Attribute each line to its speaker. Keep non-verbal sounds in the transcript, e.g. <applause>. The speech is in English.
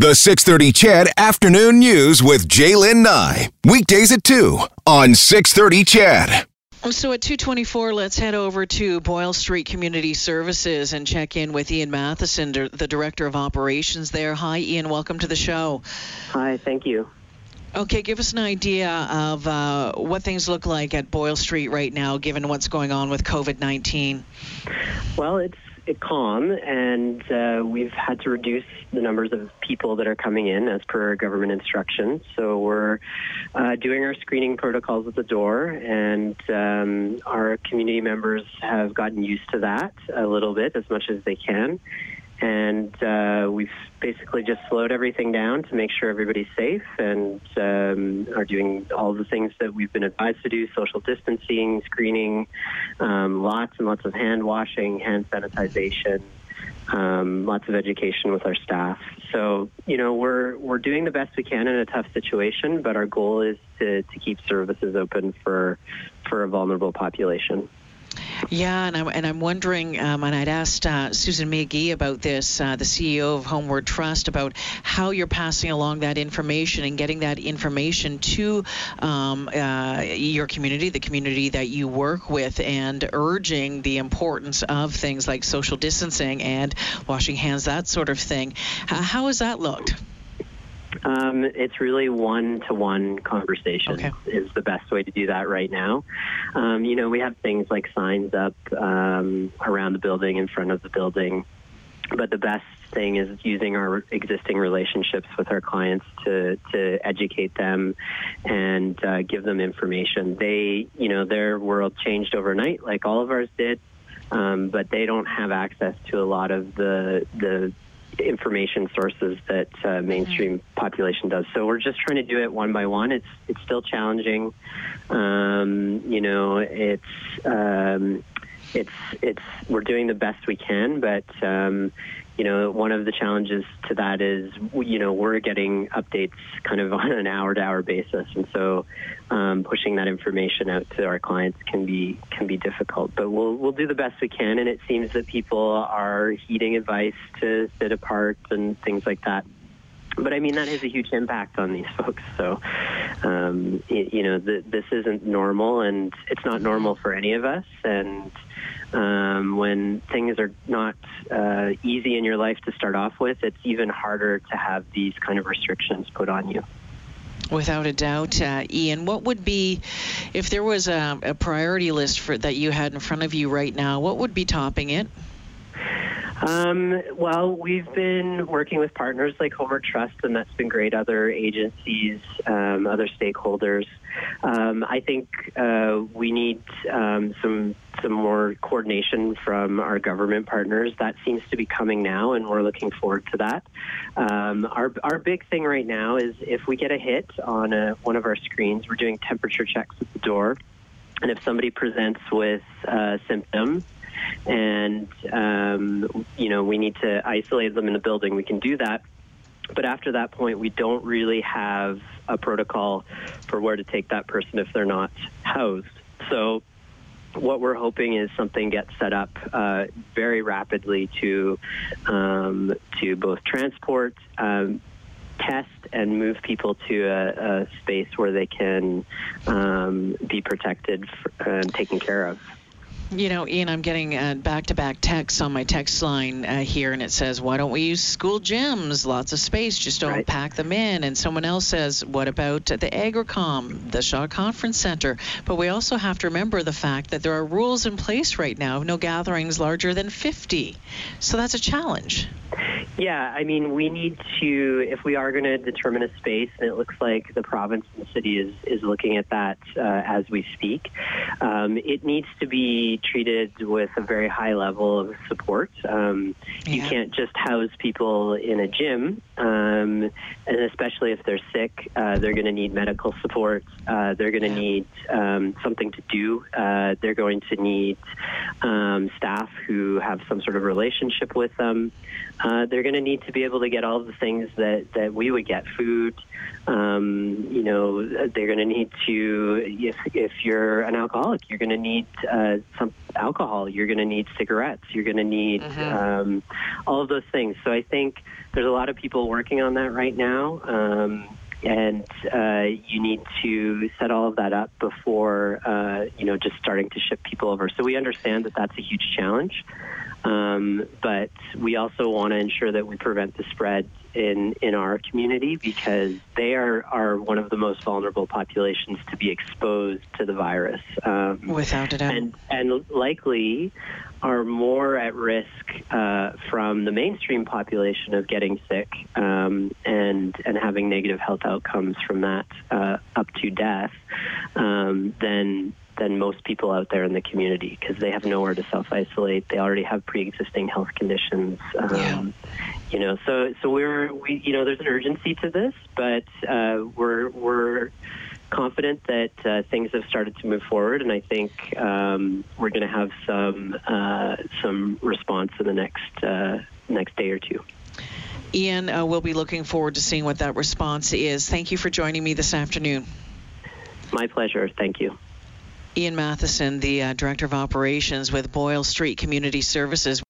Speaker 1: The 630 CHED Afternoon News with J'lyn Nye. Weekdays at 2 on 630 CHED.
Speaker 2: So at 224, let's head over to Boyle Street Community Services and check in with Ian Matheson, the Director of Operations there. Hi, Ian. Welcome to the show.
Speaker 3: Hi, thank you.
Speaker 2: Okay, give us an idea of uh, what things look like at Boyle Street right now, given what's going on with COVID 19.
Speaker 3: Well, it's calm, and uh, we've had to reduce the numbers of people that are coming in as per government instructions. So we're uh, doing our screening protocols at the door, and um, our community members have gotten used to that a little bit as much as they can and uh, we've basically just slowed everything down to make sure everybody's safe and um, are doing all the things that we've been advised to do social distancing, screening, um, lots and lots of hand washing, hand sanitization. Um, lots of education with our staff. So, you know, we're we're doing the best we can in a tough situation, but our goal is to, to keep services open for for a vulnerable population.
Speaker 2: Yeah, and I'm, and I'm wondering, um, and I'd asked uh, Susan McGee about this, uh, the CEO of Homeward Trust, about how you're passing along that information and getting that information to um, uh, your community, the community that you work with, and urging the importance of things like social distancing and washing hands, that sort of thing. how has that looked?
Speaker 3: Um, it's really one-to-one conversation okay. is the best way to do that right now. Um, you know, we have things like signs up um, around the building, in front of the building, but the best thing is using our existing relationships with our clients to to educate them and uh, give them information. They, you know, their world changed overnight, like all of ours did. Um, but they don't have access to a lot of the the information sources that uh, mainstream mm-hmm. population does. So we're just trying to do it one by one. It's it's still challenging. Um, you know, it's um, it's it's we're doing the best we can, but um, you know, one of the challenges to that is, you know, we're getting updates kind of <laughs> on an hour-to-hour basis, and so um, pushing that information out to our clients can be can be difficult. But we'll we'll do the best we can, and it seems that people are heeding advice to sit apart and things like that but I mean that has a huge impact on these folks. So, um, you, you know, the, this isn't normal, and it's not normal for any of us. And um, when things are not uh, easy in your life to start off with, it's even harder to have these kind of restrictions put on you.
Speaker 2: Without a doubt, uh, Ian. What would be, if there was a, a priority list for that you had in front of you right now? What would be topping it?
Speaker 3: Um, well, we've been working with partners like Homeward Trust, and that's been great. Other agencies, um, other stakeholders. Um, I think uh, we need um, some some more coordination from our government partners. That seems to be coming now, and we're looking forward to that. Um, our our big thing right now is if we get a hit on a, one of our screens, we're doing temperature checks at the door, and if somebody presents with uh, symptoms and um, you know we need to isolate them in the building. We can do that, but after that point, we don't really have a protocol for where to take that person if they're not housed. So what we're hoping is something gets set up uh, very rapidly to um, to both transport, um, test, and move people to a, a space where they can um, be protected and taken care of.
Speaker 2: You know, Ian, I'm getting back to back texts on my text line uh, here, and it says, Why don't we use school gyms? Lots of space, just don't right. pack them in. And someone else says, What about the Agricom, the Shaw Conference Center? But we also have to remember the fact that there are rules in place right now no gatherings larger than 50. So that's a challenge.
Speaker 3: Yeah, I mean, we need to, if we are going to determine a space, and it looks like the province and the city is, is looking at that uh, as we speak, um, it needs to be treated with a very high level of support. Um, yeah. You can't just house people in a gym, um, and especially if they're sick, uh, they're going to need medical support. Uh, they're going to need um, something to do. Uh, they're going to need um, staff who have some sort of relationship with them. Uh, they're going to need to be able to get all the things that, that we would get food. Um, you know, they're going to need to, if, if you're an alcoholic, you're going to need uh, some alcohol. You're going to need cigarettes. You're going to need mm-hmm. um, all of those things. So I think there's a lot of people working on that right now. Um, and uh, you need to set all of that up before uh, you know just starting to ship people over. So we understand that that's a huge challenge, um, but we also want to ensure that we prevent the spread in in our community because they are are one of the most vulnerable populations to be exposed to the virus.
Speaker 2: Um, Without a doubt,
Speaker 3: and and likely are more at risk uh, from the mainstream population of getting sick um, and and having negative health outcomes from that uh, up to death um, than than most people out there in the community because they have nowhere to self isolate. They already have pre existing health conditions. Um, yeah. You know, so so we're we you know there's an urgency to this, but uh, we're we're confident that uh, things have started to move forward, and I think um, we're going to have some uh, some response in the next uh, next day or two.
Speaker 2: Ian, uh, we'll be looking forward to seeing what that response is. Thank you for joining me this afternoon.
Speaker 3: My pleasure. Thank you.
Speaker 2: Ian Matheson, the uh, Director of Operations with Boyle Street Community Services.